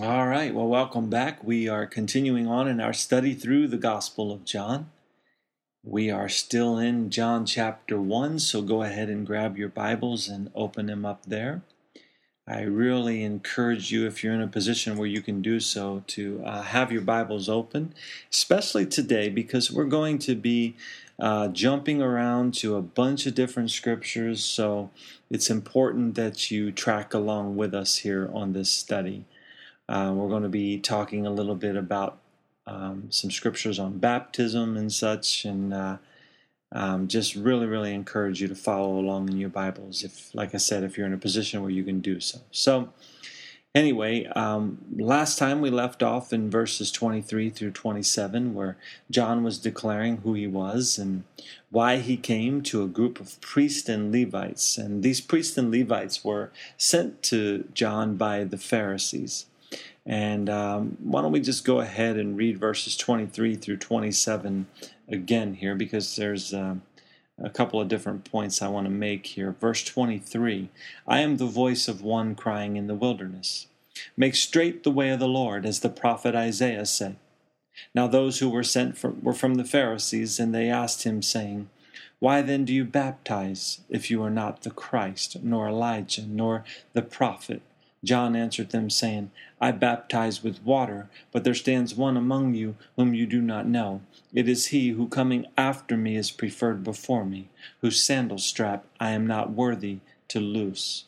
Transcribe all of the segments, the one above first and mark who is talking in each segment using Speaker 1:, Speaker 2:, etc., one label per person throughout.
Speaker 1: All right, well, welcome back. We are continuing on in our study through the Gospel of John. We are still in John chapter 1, so go ahead and grab your Bibles and open them up there. I really encourage you, if you're in a position where you can do so, to uh, have your Bibles open, especially today, because we're going to be uh, jumping around to a bunch of different scriptures. So it's important that you track along with us here on this study. Uh, we're going to be talking a little bit about um, some scriptures on baptism and such, and uh, um, just really, really encourage you to follow along in your Bibles. If, like I said, if you're in a position where you can do so. So, anyway, um, last time we left off in verses 23 through 27, where John was declaring who he was and why he came to a group of priests and Levites. And these priests and Levites were sent to John by the Pharisees. And um, why don't we just go ahead and read verses 23 through 27 again here because there's uh, a couple of different points I want to make here. Verse 23 I am the voice of one crying in the wilderness. Make straight the way of the Lord, as the prophet Isaiah said. Now those who were sent were from the Pharisees, and they asked him, saying, Why then do you baptize, if you are not the Christ, nor Elijah, nor the prophet? John answered them, saying, I baptize with water, but there stands one among you whom you do not know. It is he who coming after me is preferred before me, whose sandal strap I am not worthy to loose.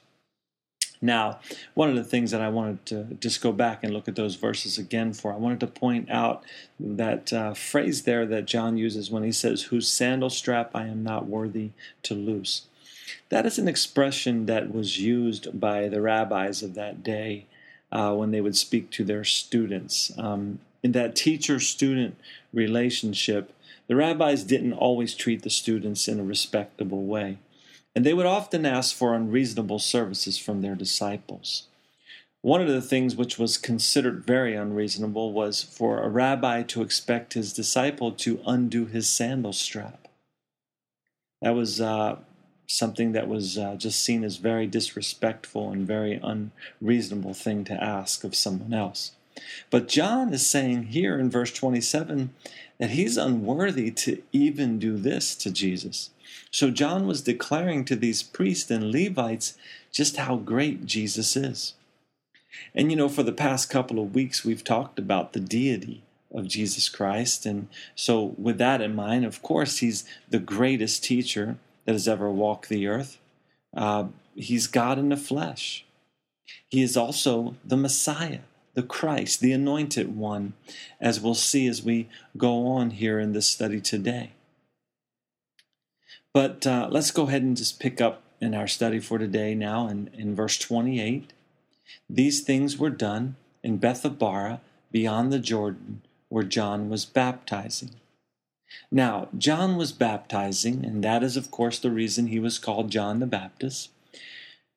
Speaker 1: Now, one of the things that I wanted to just go back and look at those verses again for, I wanted to point out that uh, phrase there that John uses when he says, Whose sandal strap I am not worthy to loose. That is an expression that was used by the rabbis of that day uh, when they would speak to their students. Um, in that teacher student relationship, the rabbis didn't always treat the students in a respectable way, and they would often ask for unreasonable services from their disciples. One of the things which was considered very unreasonable was for a rabbi to expect his disciple to undo his sandal strap. That was uh, something that was uh, just seen as very disrespectful and very unreasonable thing to ask of someone else. But John is saying here in verse 27 that he's unworthy to even do this to Jesus. So John was declaring to these priests and Levites just how great Jesus is. And you know, for the past couple of weeks, we've talked about the deity of Jesus Christ. And so, with that in mind, of course, he's the greatest teacher that has ever walked the earth. Uh, he's God in the flesh. He is also the Messiah, the Christ, the anointed one, as we'll see as we go on here in this study today. But uh, let's go ahead and just pick up in our study for today now in, in verse 28. These things were done in Bethabara beyond the Jordan where John was baptizing. Now, John was baptizing, and that is, of course, the reason he was called John the Baptist.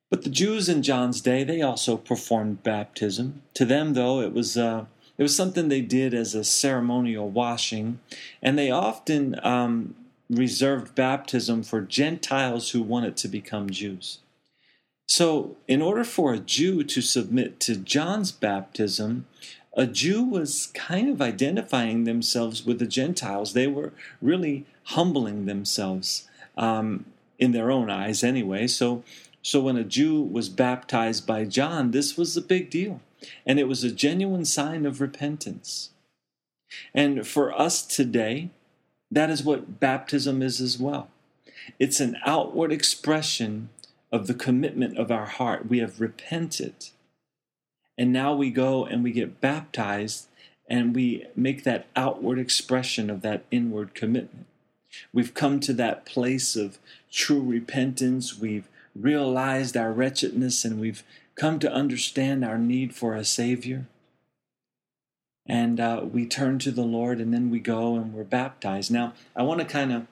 Speaker 1: But the Jews in John's day, they also performed baptism. To them, though, it was uh, it was something they did as a ceremonial washing, and they often um, reserved baptism for Gentiles who wanted to become Jews. So, in order for a Jew to submit to John's baptism, a Jew was kind of identifying themselves with the Gentiles. They were really humbling themselves um, in their own eyes, anyway. So, so when a Jew was baptized by John, this was a big deal, and it was a genuine sign of repentance. And for us today, that is what baptism is as well. It's an outward expression of the commitment of our heart. We have repented and now we go and we get baptized and we make that outward expression of that inward commitment. We've come to that place of true repentance. We've realized our wretchedness and we've come to understand our need for a Savior. And uh, we turn to the Lord and then we go and we're baptized. Now, I want to kind of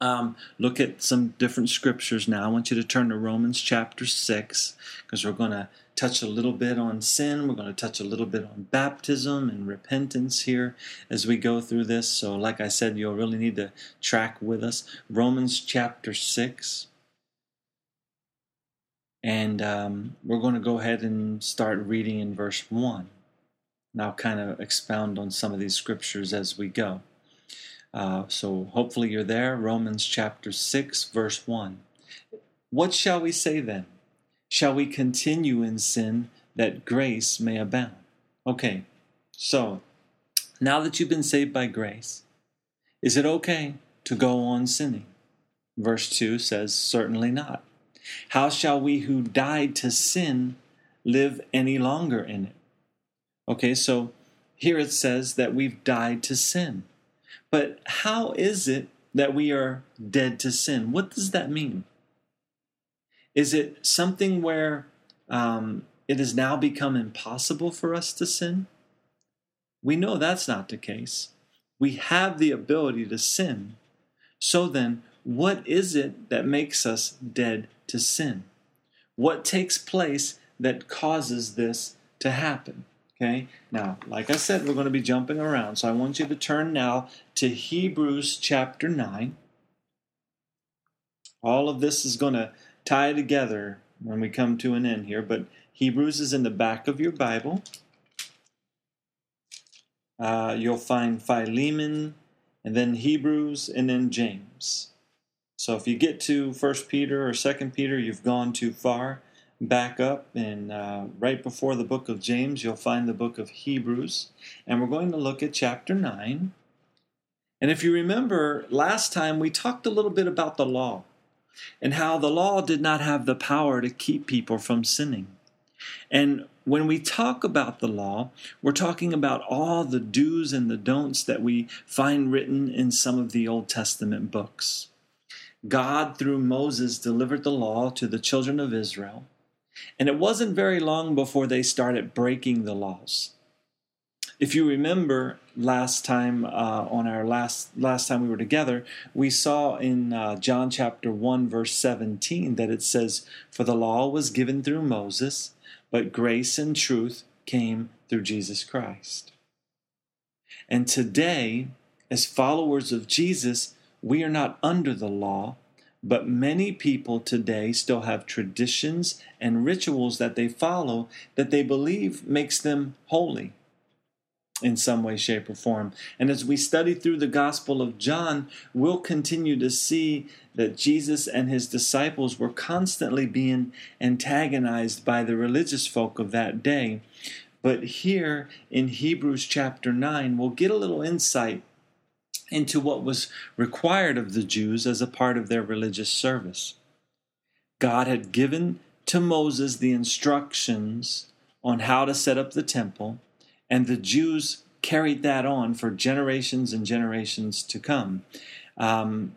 Speaker 1: um, look at some different scriptures now. I want you to turn to Romans chapter 6 because we're going to touch a little bit on sin. We're going to touch a little bit on baptism and repentance here as we go through this. So, like I said, you'll really need to track with us. Romans chapter 6. And um, we're going to go ahead and start reading in verse 1. And I'll kind of expound on some of these scriptures as we go. Uh, so hopefully you're there. Romans chapter 6, verse 1. What shall we say then? Shall we continue in sin that grace may abound? Okay, so now that you've been saved by grace, is it okay to go on sinning? Verse 2 says, Certainly not. How shall we who died to sin live any longer in it? Okay, so here it says that we've died to sin. But how is it that we are dead to sin? What does that mean? Is it something where um, it has now become impossible for us to sin? We know that's not the case. We have the ability to sin. So then, what is it that makes us dead to sin? What takes place that causes this to happen? Okay, now, like I said, we're going to be jumping around. So I want you to turn now to Hebrews chapter 9. All of this is going to tie together when we come to an end here, but Hebrews is in the back of your Bible. Uh, you'll find Philemon, and then Hebrews, and then James. So if you get to First Peter or Second Peter, you've gone too far. Back up, and uh, right before the book of James, you'll find the book of Hebrews, and we're going to look at chapter nine. And if you remember, last time we talked a little bit about the law and how the law did not have the power to keep people from sinning. And when we talk about the law, we're talking about all the do's and the don'ts that we find written in some of the Old Testament books. God, through Moses, delivered the law to the children of Israel, and it wasn't very long before they started breaking the laws. If you remember last time uh, on our last last time we were together, we saw in uh, John chapter one verse seventeen that it says, "For the law was given through Moses, but grace and truth came through Jesus Christ." And today, as followers of Jesus, we are not under the law, but many people today still have traditions and rituals that they follow that they believe makes them holy in some way, shape, or form. And as we study through the Gospel of John, we'll continue to see that Jesus and his disciples were constantly being antagonized by the religious folk of that day. But here in Hebrews chapter 9, we'll get a little insight into what was required of the Jews as a part of their religious service. God had given to Moses the instructions on how to set up the temple and the Jews carried that on for generations and generations to come. Um,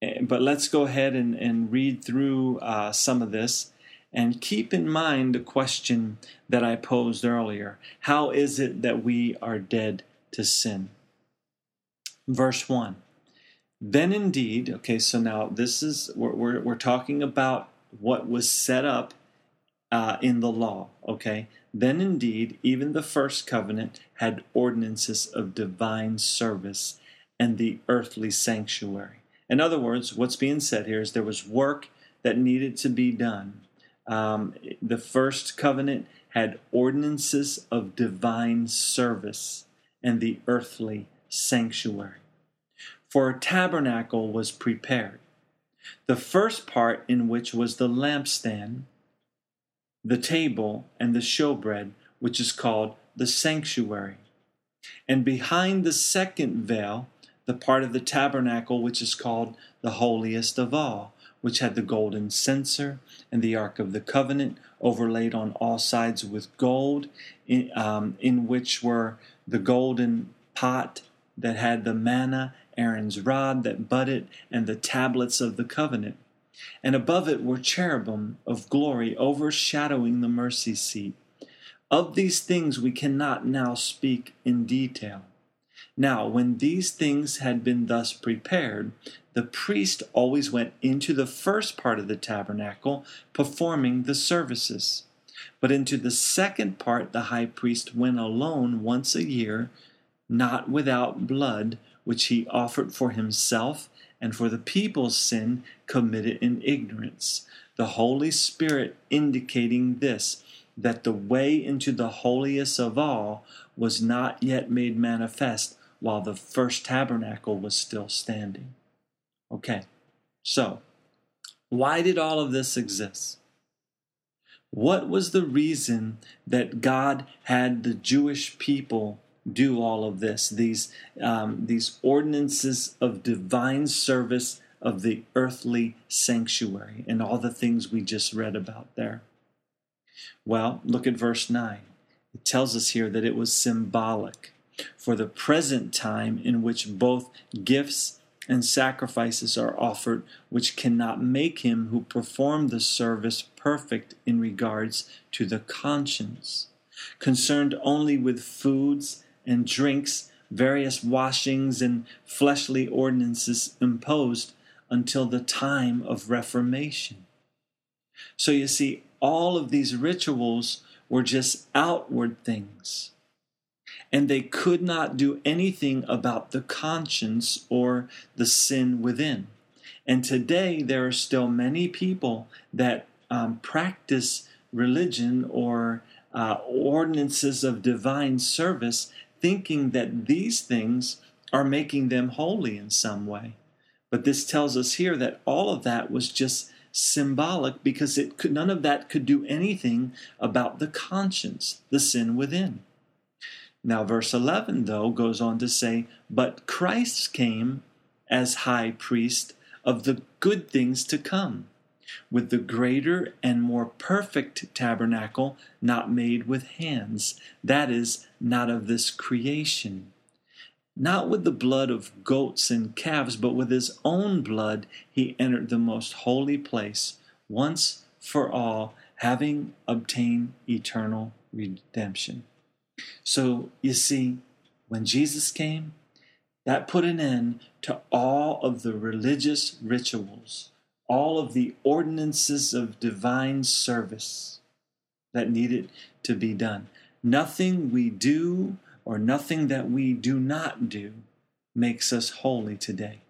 Speaker 1: eh, but let's go ahead and, and read through uh, some of this and keep in mind the question that I posed earlier How is it that we are dead to sin? Verse 1 Then indeed, okay, so now this is, we're, we're, we're talking about what was set up uh, in the law, okay? Then indeed, even the first covenant had ordinances of divine service and the earthly sanctuary. In other words, what's being said here is there was work that needed to be done. Um, the first covenant had ordinances of divine service and the earthly sanctuary. For a tabernacle was prepared. The first part, in which was the lampstand, the table, and the showbread, which is called the sanctuary. And behind the second veil, the part of the tabernacle which is called the holiest of all, which had the golden censer and the ark of the covenant overlaid on all sides with gold, in, um, in which were the golden pot that had the manna, Aaron's rod that budded, and the tablets of the covenant and above it were cherubim of glory overshadowing the mercy seat. Of these things we cannot now speak in detail. Now, when these things had been thus prepared, the priest always went into the first part of the tabernacle, performing the services. But into the second part the high priest went alone once a year, not without blood, which he offered for himself and for the people's sin committed in ignorance. The Holy Spirit indicating this that the way into the holiest of all was not yet made manifest while the first tabernacle was still standing. Okay, so why did all of this exist? What was the reason that God had the Jewish people do all of this? These, um, these ordinances of divine service of the earthly sanctuary and all the things we just read about there. Well, look at verse 9. It tells us here that it was symbolic for the present time in which both gifts and sacrifices are offered, which cannot make him who performed the service perfect in regards to the conscience, concerned only with foods and drinks, various washings and fleshly ordinances imposed until the time of Reformation. So you see, all of these rituals were just outward things. And they could not do anything about the conscience or the sin within. And today, there are still many people that um, practice religion or uh, ordinances of divine service, thinking that these things are making them holy in some way. But this tells us here that all of that was just symbolic because it could, none of that could do anything about the conscience, the sin within. Now, verse 11, though, goes on to say, But Christ came as high priest of the good things to come, with the greater and more perfect tabernacle not made with hands, that is, not of this creation not with the blood of goats and calves, but with his own blood he entered the most holy place once for all, having obtained eternal redemption. So you see, when Jesus came, that put an end to all of the religious rituals, all of the ordinances of divine service that needed to be done. Nothing we do or nothing that we do not do makes us holy today.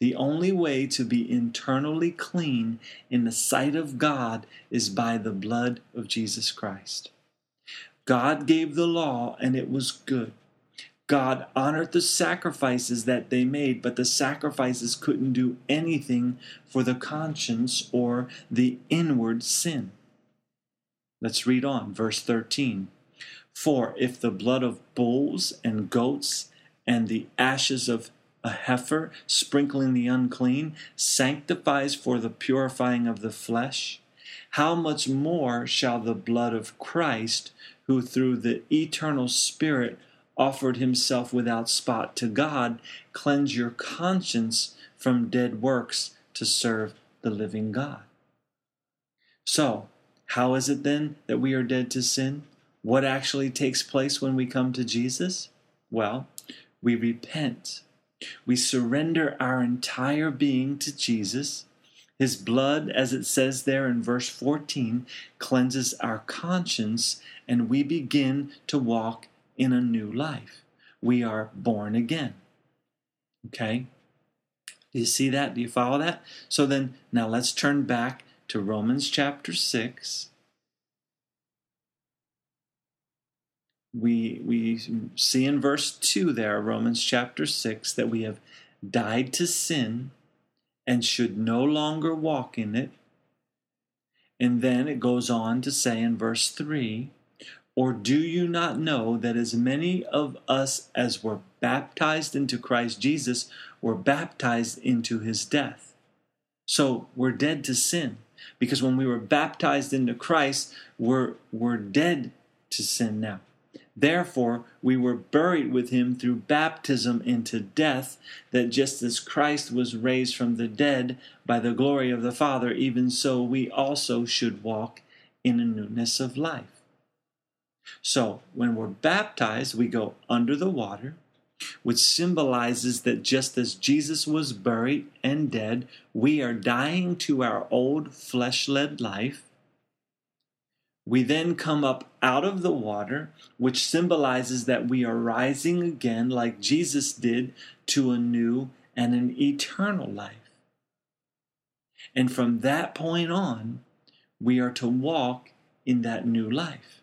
Speaker 1: The only way to be internally clean in the sight of God is by the blood of Jesus Christ. God gave the law and it was good. God honored the sacrifices that they made, but the sacrifices couldn't do anything for the conscience or the inward sin. Let's read on, verse 13. For if the blood of bulls and goats and the ashes of a heifer, sprinkling the unclean, sanctifies for the purifying of the flesh, how much more shall the blood of Christ, who through the eternal Spirit offered himself without spot to God, cleanse your conscience from dead works to serve the living God? So, how is it then that we are dead to sin? What actually takes place when we come to Jesus? Well, we repent. We surrender our entire being to Jesus. His blood, as it says there in verse 14, cleanses our conscience, and we begin to walk in a new life. We are born again. Okay? Do you see that? Do you follow that? So then, now let's turn back to Romans chapter 6 we we see in verse 2 there romans chapter 6 that we have died to sin and should no longer walk in it and then it goes on to say in verse 3 or do you not know that as many of us as were baptized into Christ Jesus were baptized into his death so we're dead to sin because when we were baptized into Christ we're we're dead to sin now Therefore, we were buried with him through baptism into death, that just as Christ was raised from the dead by the glory of the Father, even so we also should walk in a newness of life. So, when we're baptized, we go under the water, which symbolizes that just as Jesus was buried and dead, we are dying to our old flesh led life we then come up out of the water, which symbolizes that we are rising again, like Jesus did, to a new and an eternal life. And from that point on, we are to walk in that new life.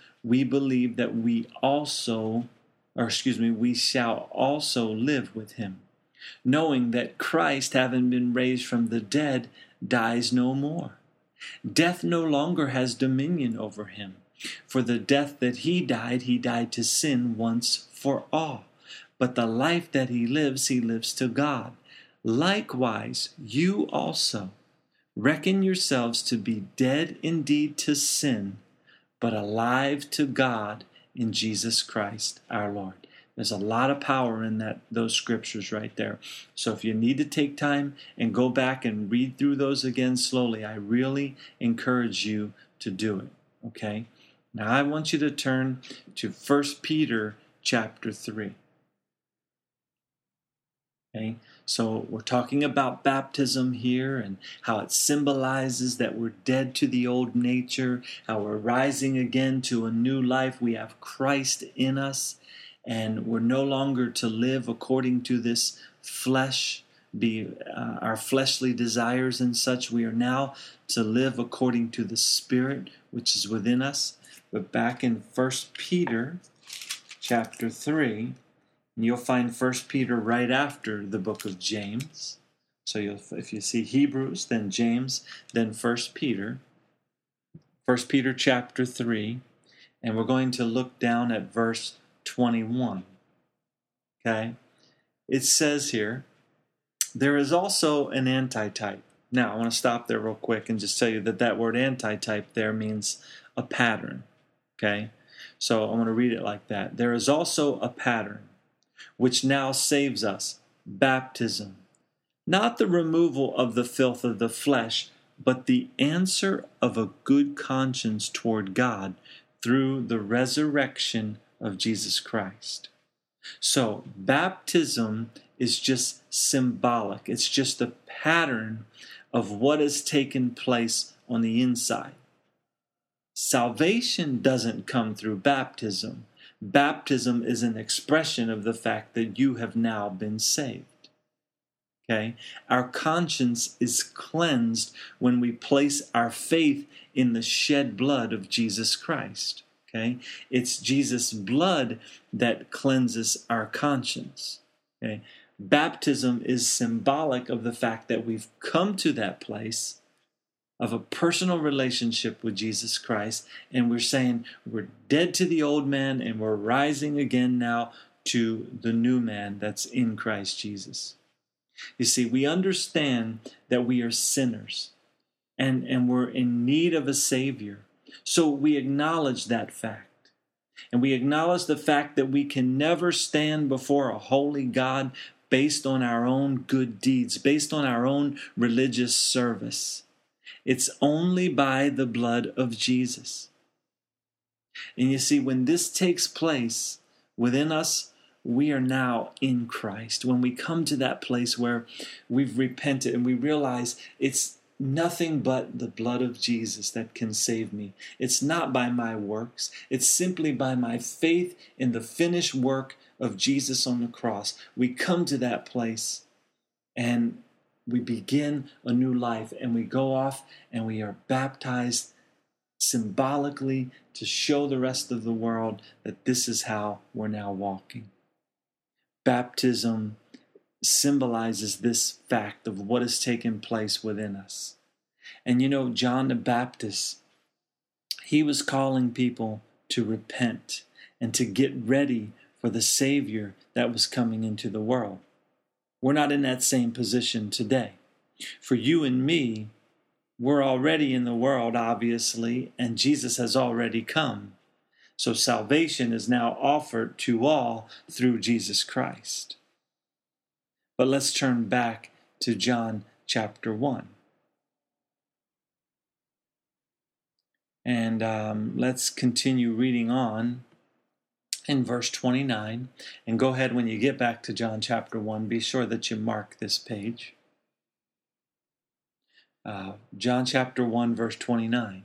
Speaker 1: we believe that we also, or excuse me, we shall also live with him, knowing that Christ, having been raised from the dead, dies no more. Death no longer has dominion over him. For the death that he died, he died to sin once for all. But the life that he lives, he lives to God. Likewise, you also reckon yourselves to be dead indeed to sin, but alive to God in Jesus Christ our Lord. There's a lot of power in that those scriptures right there. So if you need to take time and go back and read through those again slowly, I really encourage you to do it. Okay? Now I want you to turn to 1 Peter chapter 3. Okay? So we're talking about baptism here and how it symbolizes that we're dead to the old nature, how we're rising again to a new life. We have Christ in us, and we're no longer to live according to this flesh, be uh, our fleshly desires and such. We are now to live according to the Spirit which is within us. But back in First Peter chapter 3, and you'll find First Peter right after the book of James. So you'll, if you see Hebrews, then James, then First Peter. First Peter chapter 3, and we're going to look down at verse 21. Okay? It says here, there is also an antitype. Now, I want to stop there real quick and just tell you that that word antitype there means a pattern. Okay? So I want to read it like that. There is also a pattern which now saves us baptism. Not the removal of the filth of the flesh, but the answer of a good conscience toward God through the resurrection of Jesus Christ. So, baptism is just symbolic, it's just a pattern of what has taken place on the inside. Salvation doesn't come through baptism. Baptism is an expression of the fact that you have now been saved. Okay? Our conscience is cleansed when we place our faith in the shed blood of Jesus Christ. Okay? It's Jesus' blood that cleanses our conscience. Okay? Baptism is symbolic of the fact that we've come to that place of a personal relationship with Jesus Christ. And we're saying we're dead to the old man and we're rising again now to the new man that's in Christ Jesus. You see, we understand that we are sinners and, and we're in need of a Savior. So we acknowledge that fact. And we acknowledge the fact that we can never stand before a holy God based on our own good deeds, based on our own religious service. It's only by the blood of Jesus. And you see, when this takes place within us, we are now in Christ. When we come to that place where we've repented and we realize it's nothing but the blood of Jesus that can save me. It's not by my works, it's simply by my faith in the finished work of Jesus on the cross. We come to that place and we begin a new life and we go off and we are baptized symbolically to show the rest of the world that this is how we're now walking. Baptism symbolizes this fact of what has taken place within us. And you know, John the Baptist, he was calling people to repent and to get ready for the Savior that was coming into the world. We're not in that same position today. For you and me, we're already in the world, obviously, and Jesus has already come. So salvation is now offered to all through Jesus Christ. But let's turn back to John chapter 1. And um, let's continue reading on in verse 29. And go ahead when you get back to John chapter 1, be sure that you mark this page. Uh, John chapter 1, verse 29.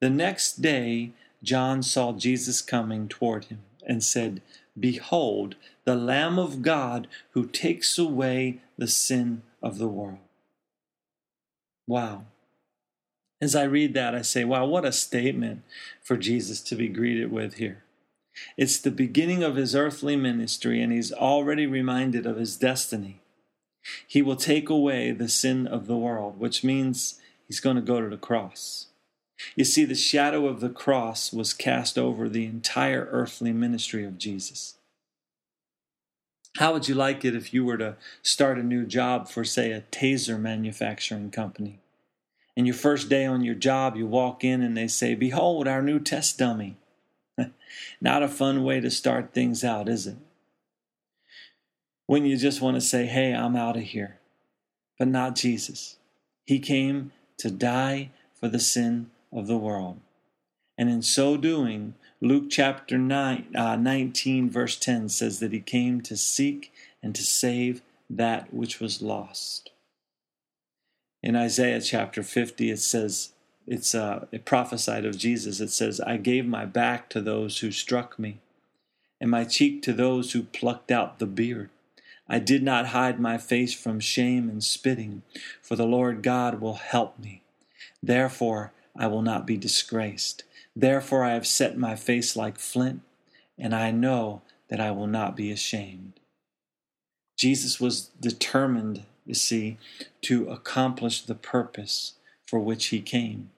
Speaker 1: The next day, John saw Jesus coming toward him and said, Behold, the Lamb of God who takes away the sin of the world. Wow. As I read that, I say, wow, what a statement for Jesus to be greeted with here. It's the beginning of his earthly ministry, and he's already reminded of his destiny. He will take away the sin of the world, which means he's going to go to the cross. You see, the shadow of the cross was cast over the entire earthly ministry of Jesus. How would you like it if you were to start a new job for, say, a taser manufacturing company? And your first day on your job, you walk in and they say, Behold, our new test dummy. Not a fun way to start things out, is it? When you just want to say, Hey, I'm out of here. But not Jesus. He came to die for the sin of the world. And in so doing, Luke chapter 9, uh, 19, verse 10 says that he came to seek and to save that which was lost. In Isaiah chapter 50, it says, it's uh, it prophesied of Jesus. It says, I gave my back to those who struck me, and my cheek to those who plucked out the beard. I did not hide my face from shame and spitting, for the Lord God will help me. Therefore, I will not be disgraced. Therefore, I have set my face like flint, and I know that I will not be ashamed. Jesus was determined, you see, to accomplish the purpose for which he came.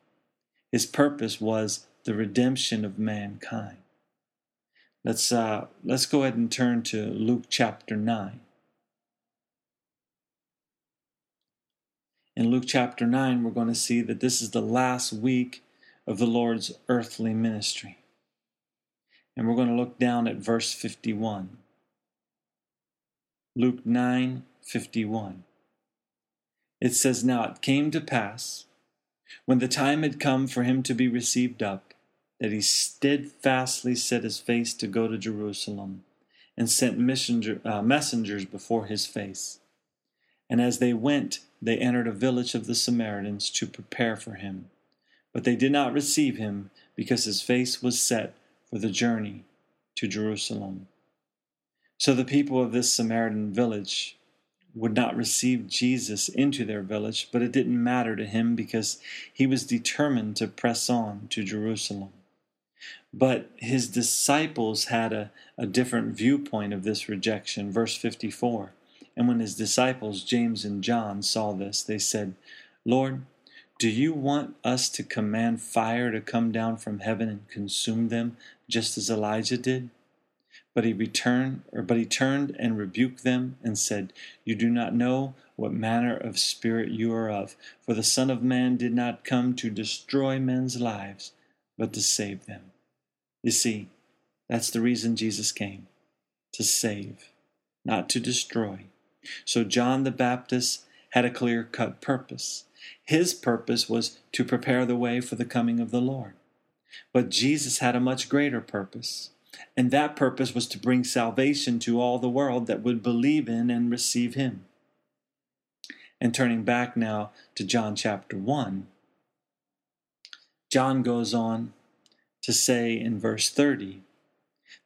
Speaker 1: His purpose was the redemption of mankind. Let's uh, let's go ahead and turn to Luke chapter nine. In Luke chapter 9, we're going to see that this is the last week of the Lord's earthly ministry. And we're going to look down at verse 51. Luke 9 51. It says, Now it came to pass, when the time had come for him to be received up, that he steadfastly set his face to go to Jerusalem, and sent messenger, uh, messengers before his face. And as they went, they entered a village of the Samaritans to prepare for him. But they did not receive him because his face was set for the journey to Jerusalem. So the people of this Samaritan village would not receive Jesus into their village, but it didn't matter to him because he was determined to press on to Jerusalem. But his disciples had a, a different viewpoint of this rejection. Verse 54 and when his disciples, James and John, saw this, they said, Lord, do you want us to command fire to come down from heaven and consume them, just as Elijah did? But he returned, or but he turned and rebuked them and said, You do not know what manner of spirit you are of, for the Son of Man did not come to destroy men's lives, but to save them. You see, that's the reason Jesus came to save, not to destroy. So John the Baptist had a clear cut purpose. His purpose was to prepare the way for the coming of the Lord. But Jesus had a much greater purpose. And that purpose was to bring salvation to all the world that would believe in and receive him. And turning back now to John chapter 1, John goes on to say in verse 30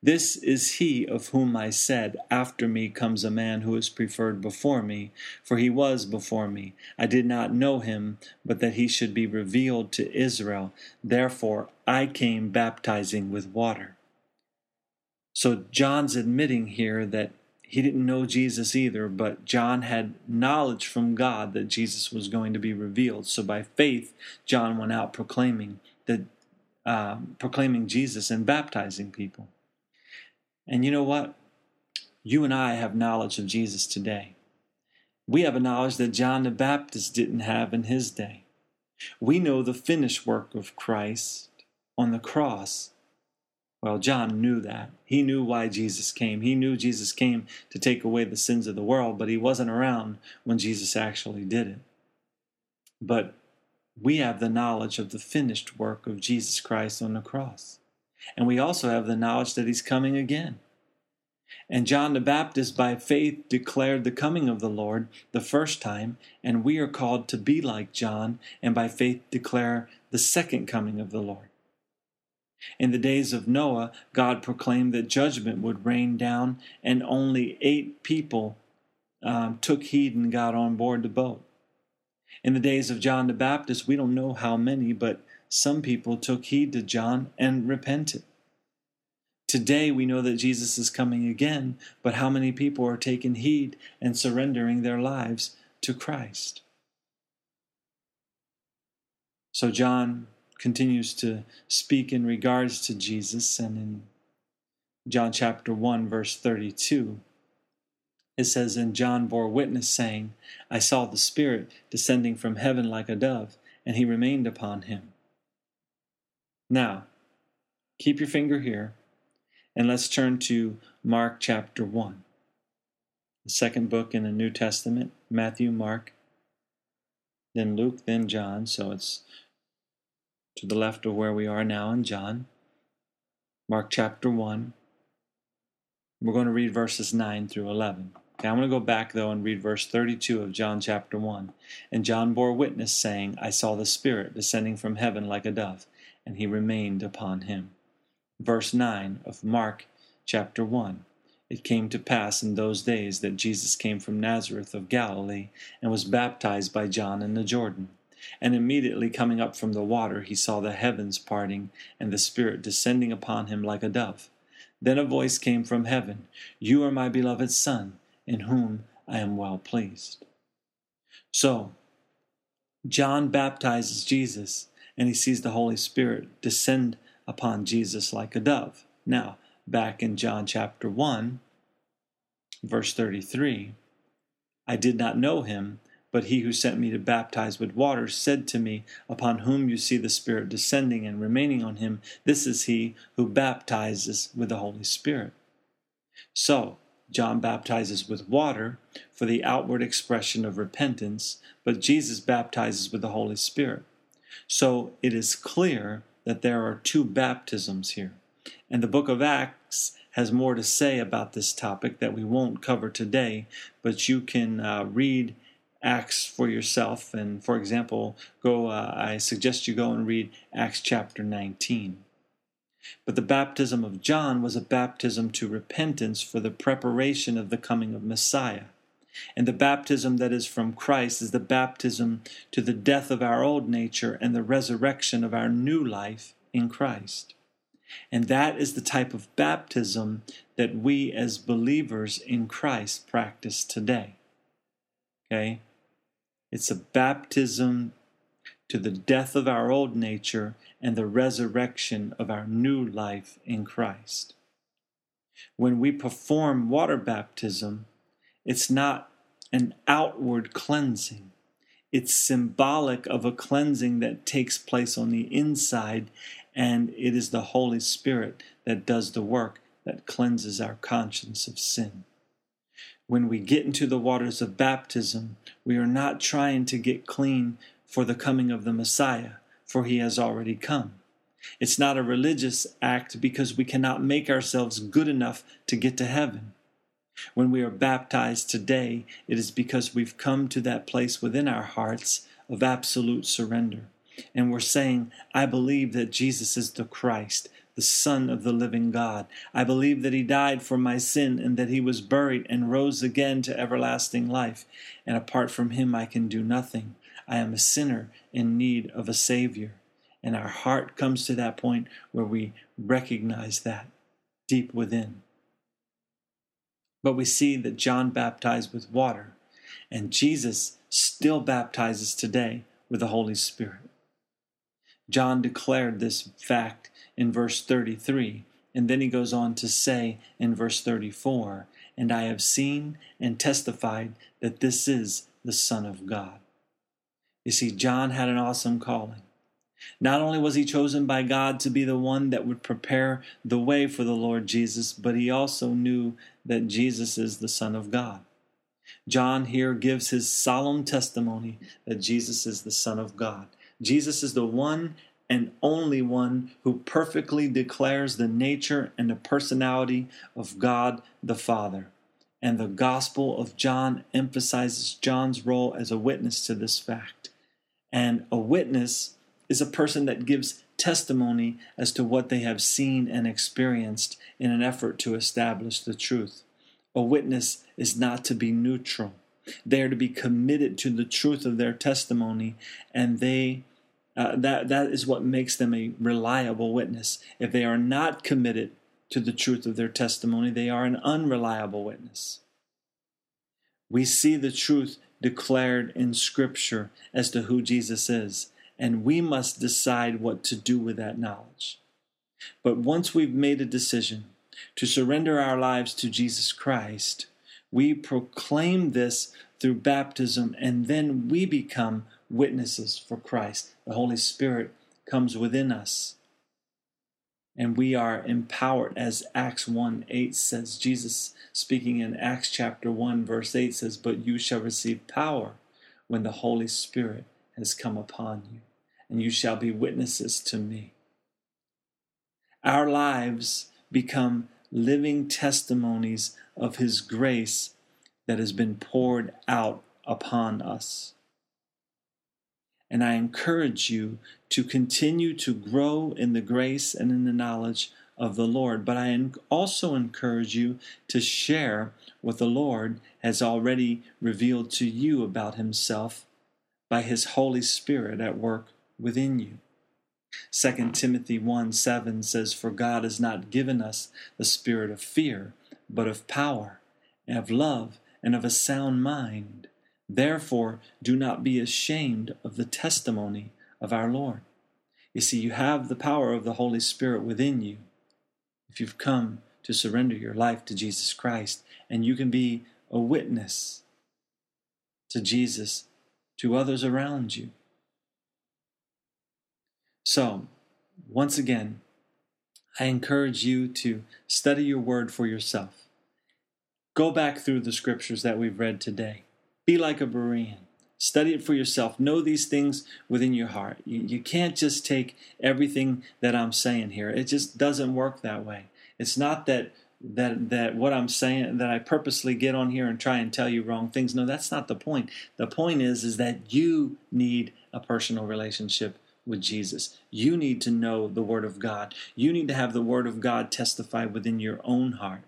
Speaker 1: this is he of whom I said, After me comes a man who is preferred before me, for he was before me. I did not know him, but that he should be revealed to Israel. Therefore I came baptizing with water. So John's admitting here that he didn't know Jesus either, but John had knowledge from God that Jesus was going to be revealed. So by faith, John went out proclaiming that, uh, proclaiming Jesus and baptizing people. And you know what? You and I have knowledge of Jesus today. We have a knowledge that John the Baptist didn't have in his day. We know the finished work of Christ on the cross. Well, John knew that. He knew why Jesus came. He knew Jesus came to take away the sins of the world, but he wasn't around when Jesus actually did it. But we have the knowledge of the finished work of Jesus Christ on the cross. And we also have the knowledge that he's coming again. And John the Baptist, by faith, declared the coming of the Lord the first time, and we are called to be like John, and by faith declare the second coming of the Lord. In the days of Noah, God proclaimed that judgment would rain down, and only eight people um, took heed and got on board the boat. In the days of John the Baptist, we don't know how many, but some people took heed to John and repented. Today, we know that Jesus is coming again, but how many people are taking heed and surrendering their lives to Christ? So, John continues to speak in regards to Jesus. And in John chapter 1, verse 32, it says, And John bore witness, saying, I saw the Spirit descending from heaven like a dove, and he remained upon him. Now, keep your finger here, and let's turn to Mark chapter 1, the second book in the New Testament Matthew, Mark, then Luke, then John. So it's to the left of where we are now in John, Mark chapter 1. We're going to read verses 9 through 11. Okay, I'm going to go back though and read verse 32 of John chapter 1. And John bore witness, saying, I saw the Spirit descending from heaven like a dove, and he remained upon him. Verse 9 of Mark chapter 1. It came to pass in those days that Jesus came from Nazareth of Galilee and was baptized by John in the Jordan. And immediately coming up from the water, he saw the heavens parting, and the Spirit descending upon him like a dove. Then a voice came from heaven You are my beloved Son, in whom I am well pleased. So, John baptizes Jesus, and he sees the Holy Spirit descend upon Jesus like a dove. Now, back in John chapter 1, verse 33, I did not know him but he who sent me to baptize with water said to me, Upon whom you see the Spirit descending and remaining on him, this is he who baptizes with the Holy Spirit. So, John baptizes with water for the outward expression of repentance, but Jesus baptizes with the Holy Spirit. So it is clear that there are two baptisms here. And the book of Acts has more to say about this topic that we won't cover today, but you can uh, read Acts for yourself. And for example, go. Uh, I suggest you go and read Acts chapter 19. But the baptism of John was a baptism to repentance for the preparation of the coming of Messiah. And the baptism that is from Christ is the baptism to the death of our old nature and the resurrection of our new life in Christ. And that is the type of baptism that we as believers in Christ practice today. Okay? It's a baptism to the death of our old nature and the resurrection of our new life in Christ. When we perform water baptism, it's not an outward cleansing. It's symbolic of a cleansing that takes place on the inside, and it is the Holy Spirit that does the work that cleanses our conscience of sin when we get into the waters of baptism, we are not trying to get clean for the coming of the Messiah, for he has already come. It's not a religious act because we cannot make ourselves good enough to get to heaven. When we are baptized today, it is because we've come to that place within our hearts of absolute surrender. And we're saying, I believe that Jesus is the Christ, the Son of the living God. I believe that he died for my sin and that he was buried and rose again to everlasting life. And apart from him, I can do nothing. I am a sinner in need of a Savior. And our heart comes to that point where we recognize that deep within. But we see that John baptized with water, and Jesus still baptizes today with the Holy Spirit. John declared this fact in verse 33. And then he goes on to say in verse 34 And I have seen and testified that this is the Son of God. You see, John had an awesome calling. Not only was he chosen by God to be the one that would prepare the way for the Lord Jesus, but he also knew that Jesus is the Son of God. John here gives his solemn testimony that Jesus is the Son of God. Jesus is the one and only one who perfectly declares the nature and the personality of God the Father. And the Gospel of John emphasizes John's role as a witness to this fact. And a witness is a person that gives testimony as to what they have seen and experienced in an effort to establish the truth. A witness is not to be neutral. They are to be committed to the truth of their testimony, and they uh, that that is what makes them a reliable witness. If they are not committed to the truth of their testimony, they are an unreliable witness. We see the truth declared in Scripture as to who Jesus is, and we must decide what to do with that knowledge. But once we've made a decision to surrender our lives to Jesus Christ, we proclaim this through baptism, and then we become witnesses for Christ. The Holy Spirit comes within us. And we are empowered, as Acts 1 8 says. Jesus speaking in Acts chapter 1, verse 8 says, But you shall receive power when the Holy Spirit has come upon you and you shall be witnesses to me. Our lives become living testimonies of His grace that has been poured out upon us. And I encourage you to continue to grow in the grace and in the knowledge of the Lord. But I also encourage you to share what the Lord has already revealed to you about Himself by His Holy Spirit at work within you. 2 Timothy 1 7 says, For God has not given us the spirit of fear, but of power, and of love, and of a sound mind. Therefore, do not be ashamed of the testimony of our Lord. You see, you have the power of the Holy Spirit within you if you've come to surrender your life to Jesus Christ, and you can be a witness to Jesus to others around you. So, once again, I encourage you to study your word for yourself. Go back through the scriptures that we've read today. Be like a Berean. Study it for yourself. Know these things within your heart. You, you can't just take everything that I'm saying here. It just doesn't work that way. It's not that that that what I'm saying that I purposely get on here and try and tell you wrong things. No, that's not the point. The point is is that you need a personal relationship with Jesus. You need to know the Word of God. You need to have the Word of God testify within your own heart.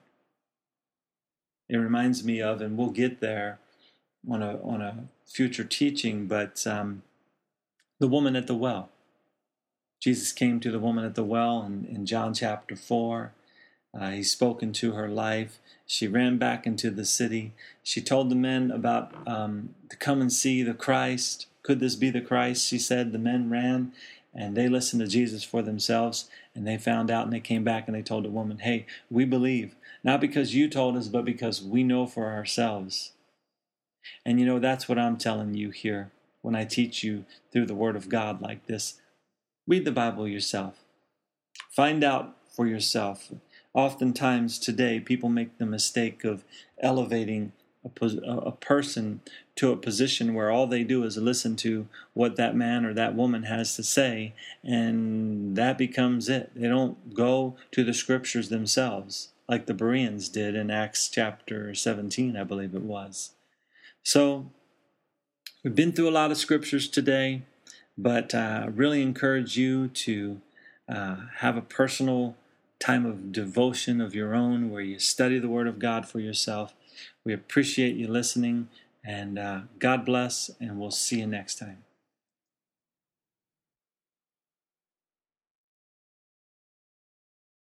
Speaker 1: It reminds me of, and we'll get there on a on a future teaching, but um, the woman at the well. Jesus came to the woman at the well in, in John chapter four. Uh, he spoke into her life. She ran back into the city. She told the men about um, to come and see the Christ. Could this be the Christ? She said. The men ran and they listened to Jesus for themselves and they found out and they came back and they told the woman, Hey, we believe, not because you told us, but because we know for ourselves. And you know, that's what I'm telling you here when I teach you through the Word of God like this. Read the Bible yourself, find out for yourself. Oftentimes today, people make the mistake of elevating a, a person to a position where all they do is listen to what that man or that woman has to say, and that becomes it. They don't go to the scriptures themselves, like the Bereans did in Acts chapter 17, I believe it was. So, we've been through a lot of scriptures today, but I uh, really encourage you to uh, have a personal time of devotion of your own where you study the Word of God for yourself we appreciate you listening, and uh, God bless, and we'll see you next time.